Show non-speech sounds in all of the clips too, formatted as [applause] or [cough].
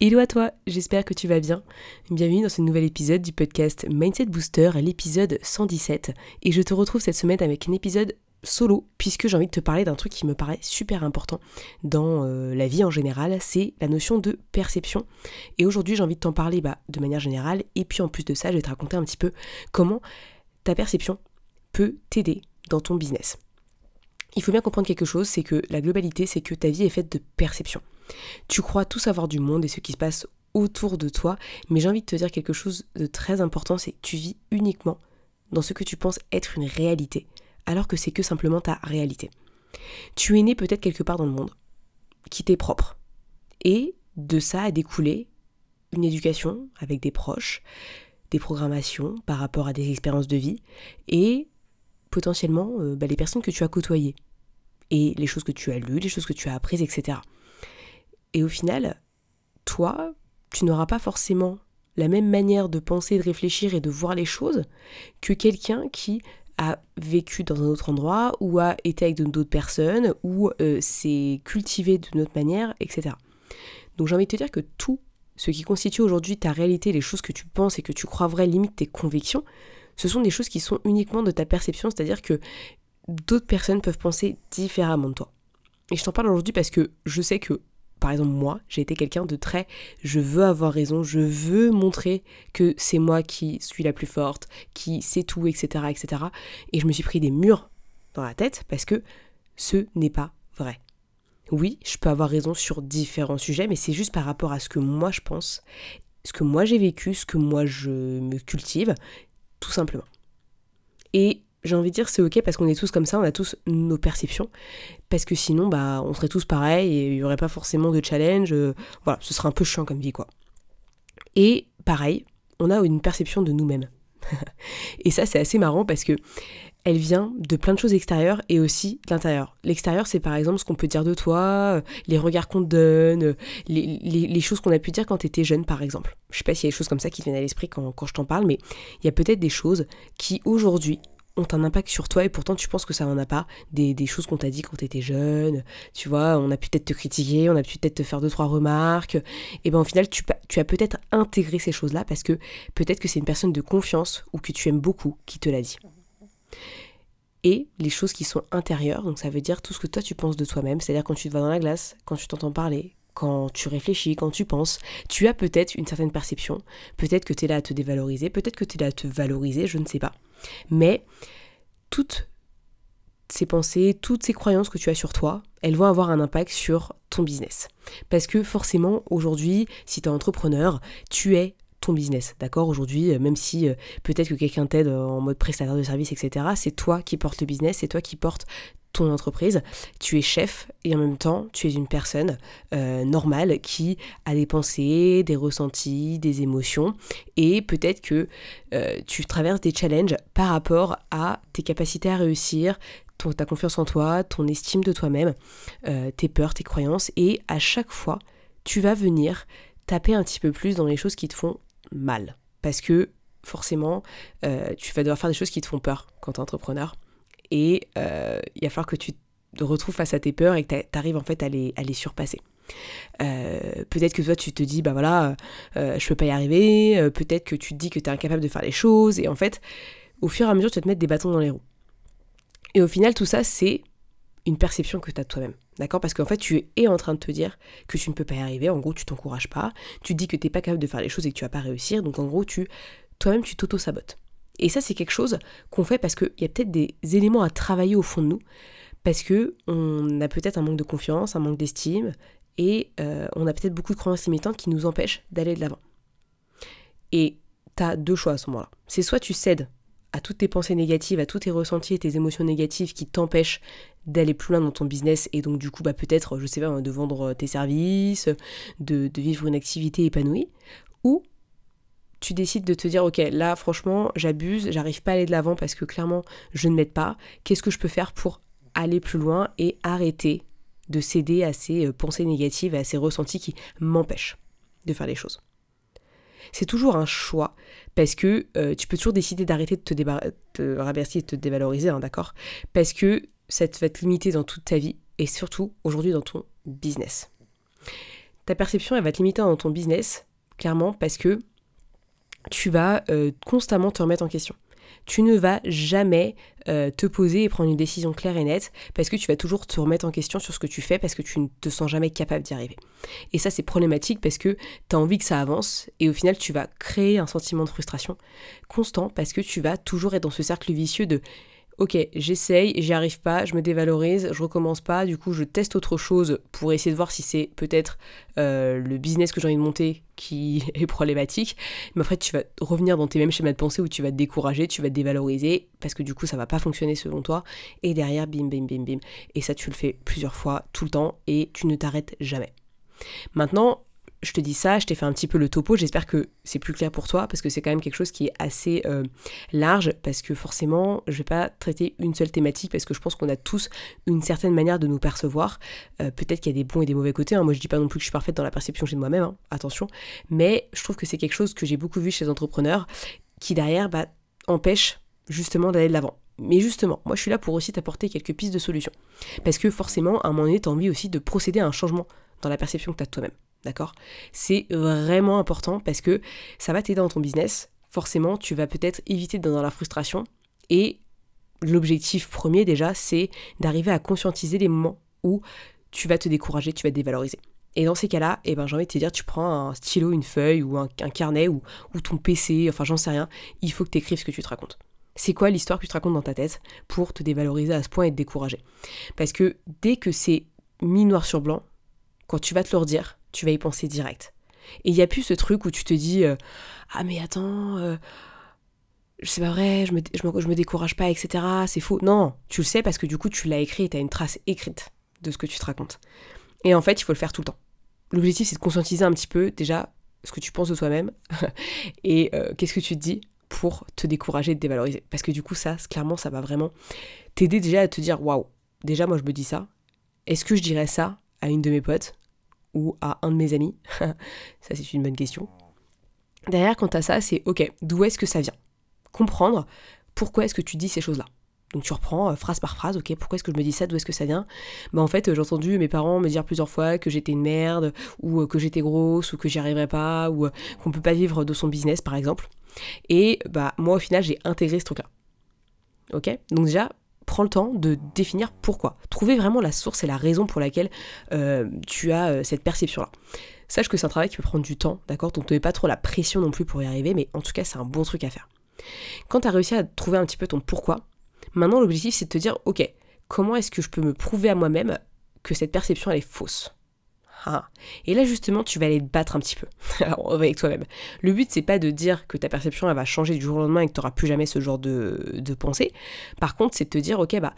Hello à toi, j'espère que tu vas bien. Bienvenue dans ce nouvel épisode du podcast Mindset Booster, l'épisode 117. Et je te retrouve cette semaine avec un épisode solo, puisque j'ai envie de te parler d'un truc qui me paraît super important dans euh, la vie en général, c'est la notion de perception. Et aujourd'hui j'ai envie de t'en parler bah, de manière générale, et puis en plus de ça je vais te raconter un petit peu comment ta perception peut t'aider dans ton business. Il faut bien comprendre quelque chose, c'est que la globalité, c'est que ta vie est faite de perception. Tu crois tout savoir du monde et ce qui se passe autour de toi, mais j'ai envie de te dire quelque chose de très important, c'est que tu vis uniquement dans ce que tu penses être une réalité, alors que c'est que simplement ta réalité. Tu es né peut-être quelque part dans le monde, qui t'est propre. Et de ça a découlé une éducation avec des proches, des programmations par rapport à des expériences de vie, et potentiellement euh, bah, les personnes que tu as côtoyées, et les choses que tu as lues, les choses que tu as apprises, etc. Et au final, toi, tu n'auras pas forcément la même manière de penser, de réfléchir et de voir les choses que quelqu'un qui a vécu dans un autre endroit ou a été avec d'autres personnes ou euh, s'est cultivé d'une autre manière, etc. Donc j'ai envie de te dire que tout ce qui constitue aujourd'hui ta réalité, les choses que tu penses et que tu crois vraies, limite tes convictions, ce sont des choses qui sont uniquement de ta perception, c'est-à-dire que d'autres personnes peuvent penser différemment de toi. Et je t'en parle aujourd'hui parce que je sais que par exemple moi, j'ai été quelqu'un de très je veux avoir raison, je veux montrer que c'est moi qui suis la plus forte, qui sait tout, etc., etc. Et je me suis pris des murs dans la tête parce que ce n'est pas vrai. Oui, je peux avoir raison sur différents sujets, mais c'est juste par rapport à ce que moi je pense, ce que moi j'ai vécu, ce que moi je me cultive, tout simplement. Et j'ai envie de dire c'est ok parce qu'on est tous comme ça, on a tous nos perceptions, parce que sinon bah on serait tous pareils et il n'y aurait pas forcément de challenge, euh, voilà, ce serait un peu chiant comme vie quoi. Et pareil, on a une perception de nous-mêmes. [laughs] et ça c'est assez marrant parce que elle vient de plein de choses extérieures et aussi de l'intérieur. L'extérieur, c'est par exemple ce qu'on peut dire de toi, euh, les regards qu'on te donne, euh, les, choses qu'on a pu dire quand tu étais jeune, par exemple. Je sais pas s'il y a des choses comme ça qui viennent à l'esprit quand je t'en parle, mais il y a peut-être des choses qui aujourd'hui ont un impact sur toi et pourtant tu penses que ça n'en a pas. Des, choses qu'on t'a dit quand tu étais jeune, tu vois, on a pu peut-être te critiquer, on a pu peut-être te faire deux, trois remarques. Et ben au final, tu, tu as peut-être intégré ces choses-là parce que peut-être que c'est une personne de confiance ou que tu aimes beaucoup qui te l'a dit. Et les choses qui sont intérieures, donc ça veut dire tout ce que toi tu penses de toi-même, c'est-à-dire quand tu te vas dans la glace, quand tu t'entends parler, quand tu réfléchis, quand tu penses, tu as peut-être une certaine perception. Peut-être que tu es là à te dévaloriser, peut-être que tu es là à te valoriser, je ne sais pas. Mais toutes ces pensées, toutes ces croyances que tu as sur toi, elles vont avoir un impact sur ton business. Parce que forcément, aujourd'hui, si tu es entrepreneur, tu es ton business, d'accord Aujourd'hui, euh, même si euh, peut-être que quelqu'un t'aide en mode prestataire de service, etc., c'est toi qui portes le business, c'est toi qui portes ton entreprise, tu es chef et en même temps tu es une personne euh, normale qui a des pensées, des ressentis, des émotions et peut-être que euh, tu traverses des challenges par rapport à tes capacités à réussir, ta confiance en toi, ton estime de toi-même, euh, tes peurs, tes croyances et à chaque fois tu vas venir taper un petit peu plus dans les choses qui te font mal. Parce que forcément tu vas devoir faire des choses qui te font peur quand tu es entrepreneur et euh, il va falloir que tu te retrouves face à tes peurs et que tu arrives en fait à les, surpasser. Euh, peut-être que toi tu te dis bah voilà euh, je peux pas y arriver, peut-être que tu te dis que tu es incapable de faire les choses et en fait au fur et à mesure tu vas te mettre des bâtons dans les roues. Et au final tout ça c'est une perception que tu as de toi-même. D'accord? Parce qu'en fait, tu es en train de te dire que tu ne peux pas y arriver. En gros, tu t'encourages pas. Tu dis que tu n'es pas capable de faire les choses et que tu vas pas réussir. Donc, en gros, tu toi-même, tu t'auto-sabotes. Et ça, c'est quelque chose qu'on fait parce qu'il y a peut-être des éléments à travailler au fond de nous, parce que on a peut-être un manque de confiance, un manque d'estime, et euh, on a peut-être beaucoup de croyances limitantes qui nous empêchent d'aller de l'avant. Et tu as deux choix à ce moment-là. C'est soit tu cèdes à toutes tes pensées négatives, à tous tes ressentis et tes émotions négatives qui t'empêchent d'aller plus loin dans ton business et donc du coup bah peut-être, je sais pas, de vendre tes services, de vivre une activité épanouie, ou tu décides de te dire, ok, là franchement, j'abuse, j'arrive pas à aller de l'avant parce que clairement, je ne m'aide pas. Qu'est-ce que je peux faire pour aller plus loin et arrêter de céder à ces euh, pensées négatives, à ces ressentis qui m'empêchent de faire les choses? C'est toujours un choix parce que euh, tu peux toujours décider d'arrêter de te, te rabaisser et de te dévaloriser, hein, d'accord? Parce que ça va te limiter dans toute ta vie et surtout aujourd'hui dans ton business. Ta perception, elle va te limiter dans ton business, clairement, parce que tu vas euh, constamment te remettre en question tu ne vas jamais euh, te poser et prendre une décision claire et nette parce que tu vas toujours te remettre en question sur ce que tu fais parce que tu ne te sens jamais capable d'y arriver. Et ça, c'est problématique parce que tu as envie que ça avance et au final, tu vas créer un sentiment de frustration constant parce que tu vas toujours être dans ce cercle vicieux de ok, j'essaye, j'y arrive pas, je me dévalorise, je recommence pas, du coup je teste autre chose pour essayer de voir si c'est peut-être euh, le business que j'ai envie de monter qui [laughs] est problématique. Mais en fait, tu vas revenir dans tes mêmes schémas de pensée où tu vas te décourager, tu vas te dévaloriser parce que du coup ça va pas fonctionner selon toi. Et derrière, bim, bim, bim, bim. Et ça, tu le fais plusieurs fois, tout le temps, et tu ne t'arrêtes jamais. Maintenant, je te dis ça, je t'ai fait un petit peu le topo, j'espère que c'est plus clair pour toi parce que c'est quand même quelque chose qui est assez euh, large parce que forcément je vais pas traiter une seule thématique parce que je pense qu'on a tous une certaine manière de nous percevoir. Euh, peut-être qu'il y a des bons et des mauvais côtés, hein. moi je dis pas non plus que je suis parfaite dans la perception que j'ai de moi-même, hein. attention, mais je trouve que c'est quelque chose que j'ai beaucoup vu chez les entrepreneurs qui derrière bah, empêche justement d'aller de l'avant. Mais justement, moi je suis là pour aussi t'apporter quelques pistes de solutions. Parce que forcément, à un moment donné, tu as envie aussi de procéder à un changement dans la perception que tu as de toi-même. D'accord? C'est vraiment important parce que ça va t'aider dans ton business. Forcément, tu vas peut-être éviter d'être dans la frustration. Et l'objectif premier déjà, c'est d'arriver à conscientiser les moments où tu vas te décourager, tu vas te dévaloriser. Et dans ces cas-là, eh ben, j'ai envie de te dire, tu prends un stylo, une feuille ou un, carnet ou, ton PC, enfin j'en sais rien, il faut que tu écrives ce que tu te racontes. C'est quoi l'histoire que tu te racontes dans ta tête pour te dévaloriser à ce point et te décourager? Parce que dès que c'est mis noir sur blanc, quand tu vas te le redire, tu vas y penser direct. Et il n'y a plus ce truc où tu te dis euh, Ah, mais attends, euh, c'est pas vrai, je me, je, me, décourage pas, etc. C'est faux. Non, tu le sais parce que du coup, tu l'as écrit et tu as une trace écrite de ce que tu te racontes. Et en fait, il faut le faire tout le temps. L'objectif, c'est de conscientiser un petit peu déjà ce que tu penses de toi-même [laughs] et euh, qu'est-ce que tu te dis pour te décourager, te dévaloriser. Parce que du coup, ça, clairement, ça va vraiment t'aider déjà à te dire Waouh, déjà, moi, je me dis ça. Est-ce que je dirais ça à une de mes potes à un de mes amis [laughs] Ça, c'est une bonne question. Derrière, quant à ça, c'est ok, d'où est-ce que ça vient? Comprendre pourquoi est-ce que tu dis ces choses-là. Donc tu reprends euh, phrase par phrase, ok, pourquoi est-ce que je me dis ça, d'où est-ce que ça vient? Bah en fait, j'ai entendu mes parents me dire plusieurs fois que j'étais une merde, ou euh, que j'étais grosse, ou que j'y arriverais pas, ou euh, qu'on peut pas vivre de son business par exemple. Et bah moi au final, j'ai intégré ce truc-là. Ok? Donc déjà, le temps de définir pourquoi. Trouver vraiment la source et la raison pour laquelle euh, tu as euh, cette perception-là. Sache que c'est un travail qui peut prendre du temps, d'accord? Donc ne mets pas trop la pression non plus pour y arriver, mais en tout cas, c'est un bon truc à faire. Quand tu as réussi à trouver un petit peu ton pourquoi, maintenant l'objectif c'est de te dire, ok, comment est-ce que je peux me prouver à moi-même que cette perception elle est fausse? Ah. Et là justement, tu vas aller te battre un petit peu [laughs] avec toi-même. Le but c'est pas de dire que ta perception elle va changer du jour au lendemain et que tu n'auras plus jamais ce genre de, pensée. Par contre, c'est de te dire ok bah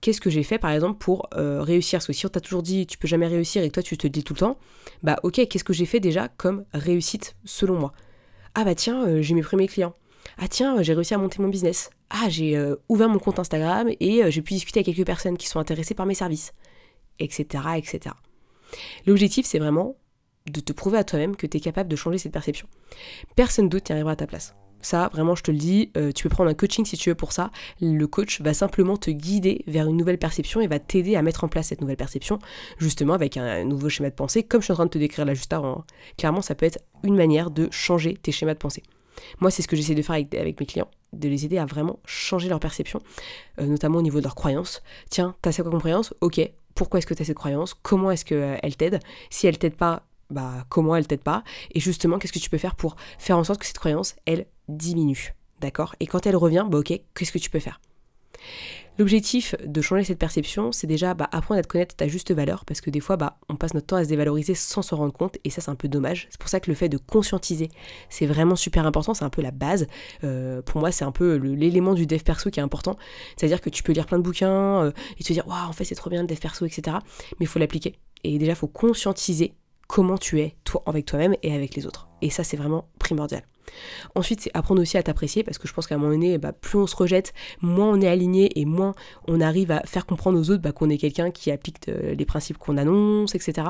qu'est-ce que j'ai fait par exemple pour euh, réussir? Parce que si on t'a toujours dit tu peux jamais réussir et que toi tu te dis tout le temps, bah ok qu'est-ce que j'ai fait déjà comme réussite selon moi? Ah bah tiens euh, j'ai mes premiers clients. Ah tiens j'ai réussi à monter mon business. Ah j'ai euh, ouvert mon compte Instagram et j'ai pu discuter avec quelques personnes qui sont intéressées par mes services, etc. etc. L'objectif, c'est vraiment de te prouver à toi-même que tu es capable de changer cette perception. Personne d'autre n'y arrivera à ta place. Ça, vraiment, je te le dis, euh, tu peux prendre un coaching si tu veux pour ça. Le coach va simplement te guider vers une nouvelle perception et va t'aider à mettre en place cette nouvelle perception, justement avec un, nouveau schéma de pensée, comme je suis en train de te décrire là juste avant. Hein. Clairement, ça peut être une manière de changer tes schémas de pensée. Moi, c'est ce que j'essaie de faire avec, mes clients, de les aider à vraiment changer leur perception, euh, notamment au niveau de leurs croyances. Tiens, t'as cette croyance? Ok, pourquoi est-ce que tu as cette croyance, comment est-ce qu'elle euh, t'aide, si elle t'aide pas, bah comment elle t'aide pas, et justement qu'est-ce que tu peux faire pour faire en sorte que cette croyance, elle diminue, d'accord? Et quand elle revient, bah ok, qu'est-ce que tu peux faire? L'objectif de changer cette perception, c'est déjà bah, apprendre à te connaître ta juste valeur, parce que des fois, bah, on passe notre temps à se dévaloriser sans s'en rendre compte, et ça, c'est un peu dommage. C'est pour ça que le fait de conscientiser, c'est vraiment super important, c'est un peu la base. Euh, pour moi, c'est un peu l'élément du dev perso qui est important. C'est-à-dire que tu peux lire plein de bouquins euh, et te dire, waouh, en fait, c'est trop bien le dev perso, etc. Mais il faut l'appliquer. Et déjà, il faut conscientiser comment tu es toi avec toi-même et avec les autres. Et ça c'est vraiment primordial. Ensuite, c'est apprendre aussi à t'apprécier parce que je pense qu'à un moment donné, bah, plus on se rejette, moins on est aligné et moins on arrive à faire comprendre aux autres bah, qu'on est quelqu'un qui applique euh, les principes qu'on annonce, etc.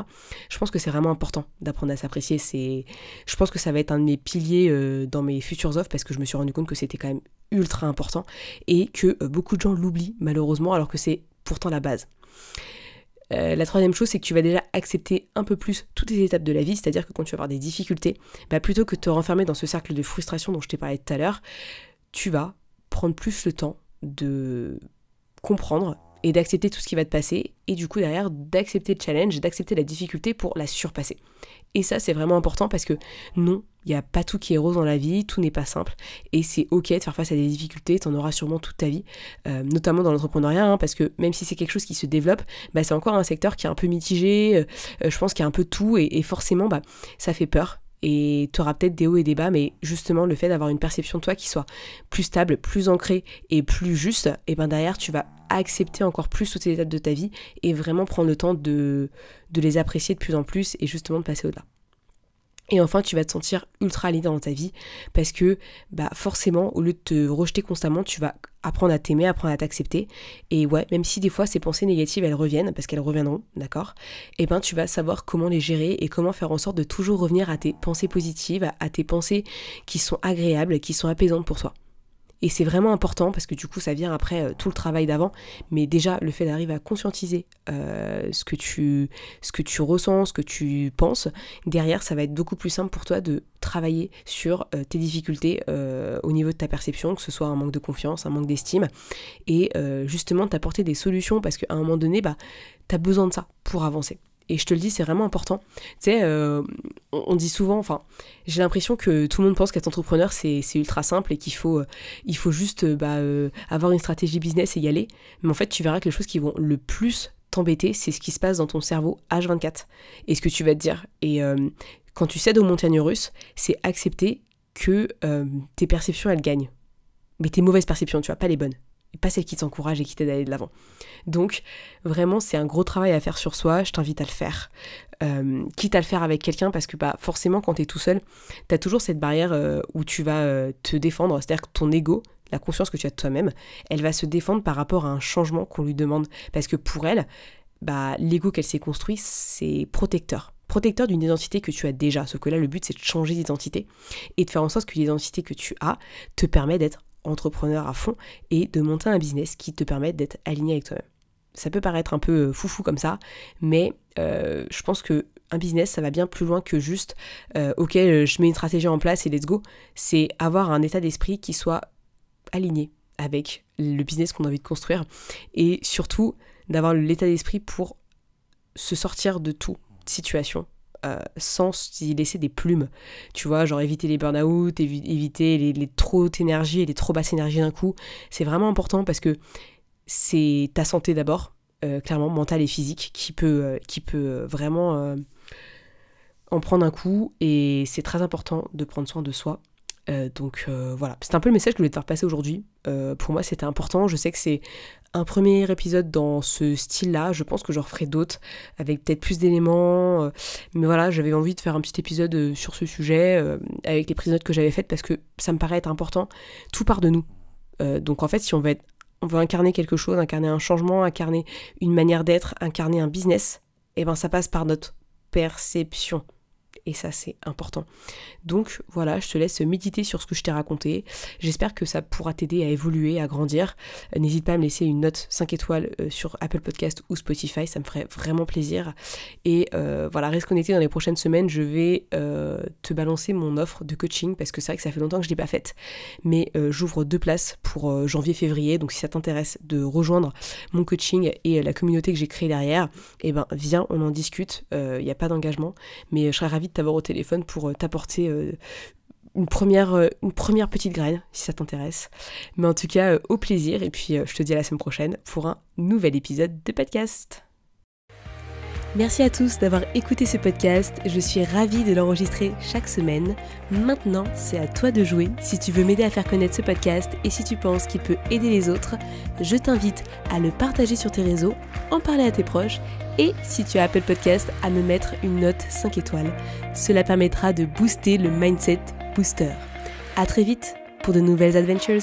Je pense que c'est vraiment important d'apprendre à s'apprécier. C'est, je pense que ça va être un de mes piliers euh, dans mes futures offres parce que je me suis rendu compte que c'était quand même ultra important et que euh, beaucoup de gens l'oublient malheureusement alors que c'est pourtant la base. Euh, la troisième chose, c'est que tu vas déjà accepter un peu plus toutes les étapes de la vie, c'est-à-dire que quand tu vas avoir des difficultés, bah, plutôt que de te renfermer dans ce cercle de frustration dont je t'ai parlé tout à l'heure, tu vas prendre plus le temps de comprendre et d'accepter tout ce qui va te passer, et du coup derrière d'accepter le challenge, d'accepter la difficulté pour la surpasser. Et ça c'est vraiment important parce que non, il n'y a pas tout qui est rose dans la vie, tout n'est pas simple, et c'est ok de faire face à des difficultés, tu en auras sûrement toute ta vie, euh, notamment dans l'entrepreneuriat, hein, parce que même si c'est quelque chose qui se développe, bah, c'est encore un secteur qui est un peu mitigé, euh, euh, je pense qu'il y a un peu tout, et, forcément bah, ça fait peur, et tu auras peut-être des hauts et des bas, mais justement le fait d'avoir une perception de toi qui soit plus stable, plus ancrée et plus juste, et ben derrière tu vas accepter encore plus toutes les étapes de ta vie et vraiment prendre le temps de, de les apprécier de plus en plus et justement de passer au-delà. Et enfin, tu vas te sentir ultra aligné dans ta vie parce que bah forcément, au lieu de te rejeter constamment, tu vas apprendre à t'aimer, apprendre à t'accepter. Et ouais, même si des fois ces pensées négatives elles reviennent, parce qu'elles reviendront, d'accord? Et eh ben tu vas savoir comment les gérer et comment faire en sorte de toujours revenir à tes pensées positives, à tes pensées qui sont agréables, qui sont apaisantes pour toi. Et c'est vraiment important parce que du coup, ça vient après euh, tout le travail d'avant. Mais déjà, le fait d'arriver à conscientiser euh, ce, que tu, ce ressens, ce que tu penses, derrière, ça va être beaucoup plus simple pour toi de travailler sur euh, tes difficultés au niveau de ta perception, que ce soit un manque de confiance, un manque d'estime, et justement t'apporter des solutions parce qu'à un moment donné, bah, tu as besoin de ça pour avancer. Et je te le dis, c'est vraiment important. Tu sais, euh, on, dit souvent, enfin, j'ai l'impression que tout le monde pense qu'être entrepreneur, c'est ultra simple et qu'il faut, euh, il faut juste euh, bah, avoir une stratégie business et y aller. Mais en fait, tu verras que les choses qui vont le plus t'embêter, c'est ce qui se passe dans ton cerveau H24 et ce que tu vas te dire. Et quand tu cèdes aux montagnes russes, c'est accepter que tes perceptions, elles gagnent. Mais tes mauvaises perceptions, tu vois, pas les bonnes pas celle qui t'encourage et qui t'aide à aller de l'avant. Donc vraiment c'est un gros travail à faire sur soi, je t'invite à le faire. Euh, quitte à le faire avec quelqu'un parce que bah, forcément quand tu es tout seul, tu as toujours cette barrière euh, où tu vas euh, te défendre, c'est-à-dire que ton ego, la conscience que tu as de toi-même, elle va se défendre par rapport à un changement qu'on lui demande. Parce que pour elle, bah, l'ego qu'elle s'est construit, c'est protecteur protecteur d'une identité que tu as déjà. Sauf que là, le but, c'est de changer d'identité et de faire en sorte que l'identité que tu as te permet d'être entrepreneur à fond et de monter un business qui te permette d'être aligné avec toi-même. Ça peut paraître un peu euh, foufou comme ça, mais euh, je pense que un business, ça va bien plus loin que juste, euh, ok, je mets une stratégie en place et let's go. C'est avoir un état d'esprit qui soit aligné avec le business qu'on a envie de construire et surtout d'avoir l'état d'esprit pour se sortir de toute situation euh, sans y laisser des plumes. Tu vois, genre éviter les burn-out, éviter les, trop hautes énergies et les trop basses énergies d'un coup. C'est vraiment important parce que c'est ta santé d'abord, euh, clairement mentale et physique, qui peut, euh, qui peut vraiment en prendre un coup. Et c'est très important de prendre soin de soi. Donc voilà, c'est un peu le message que je voulais te faire passer aujourd'hui. pour moi, c'était important. Je sais que c'est un premier épisode dans ce style-là. Je pense que j'en referai d'autres avec peut-être plus d'éléments. Euh, mais voilà, j'avais envie de faire un petit épisode euh, sur ce sujet euh, avec les prises notes que j'avais faites parce que ça me paraît être important. Tout part de nous. donc en fait, si on veut, on veut incarner quelque chose, incarner un changement, incarner une manière d'être, incarner un business, et eh ben ça passe par notre perception et ça c'est important. Donc voilà, je te laisse méditer sur ce que je t'ai raconté. J'espère que ça pourra t'aider à évoluer, à grandir. Euh, n'hésite pas à me laisser une note 5 étoiles euh, sur Apple Podcast ou Spotify, ça me ferait vraiment plaisir. Et euh, voilà, reste connecté dans les prochaines semaines, je vais te balancer mon offre de coaching parce que c'est vrai que ça fait longtemps que je ne l'ai pas faite. Mais j'ouvre deux places pour janvier-février, donc si ça t'intéresse de rejoindre mon coaching et la communauté que j'ai créée derrière, eh ben viens, on en discute. Il n'y a pas d'engagement, mais je serais ravie de t'avoir au téléphone pour euh, t'apporter euh, une première, euh, une première petite graine, si ça t'intéresse. Mais en tout cas, au plaisir, et puis je te dis à la semaine prochaine pour un nouvel épisode de podcast. Merci à tous d'avoir écouté ce podcast, je suis ravie de l'enregistrer chaque semaine. Maintenant, c'est à toi de jouer. Si tu veux m'aider à faire connaître ce podcast et si tu penses qu'il peut aider les autres, je t'invite à le partager sur tes réseaux, en parler à tes proches et si tu as Apple Podcast, à me mettre une note 5 étoiles. Cela permettra de booster le mindset booster. À très vite pour de nouvelles adventures.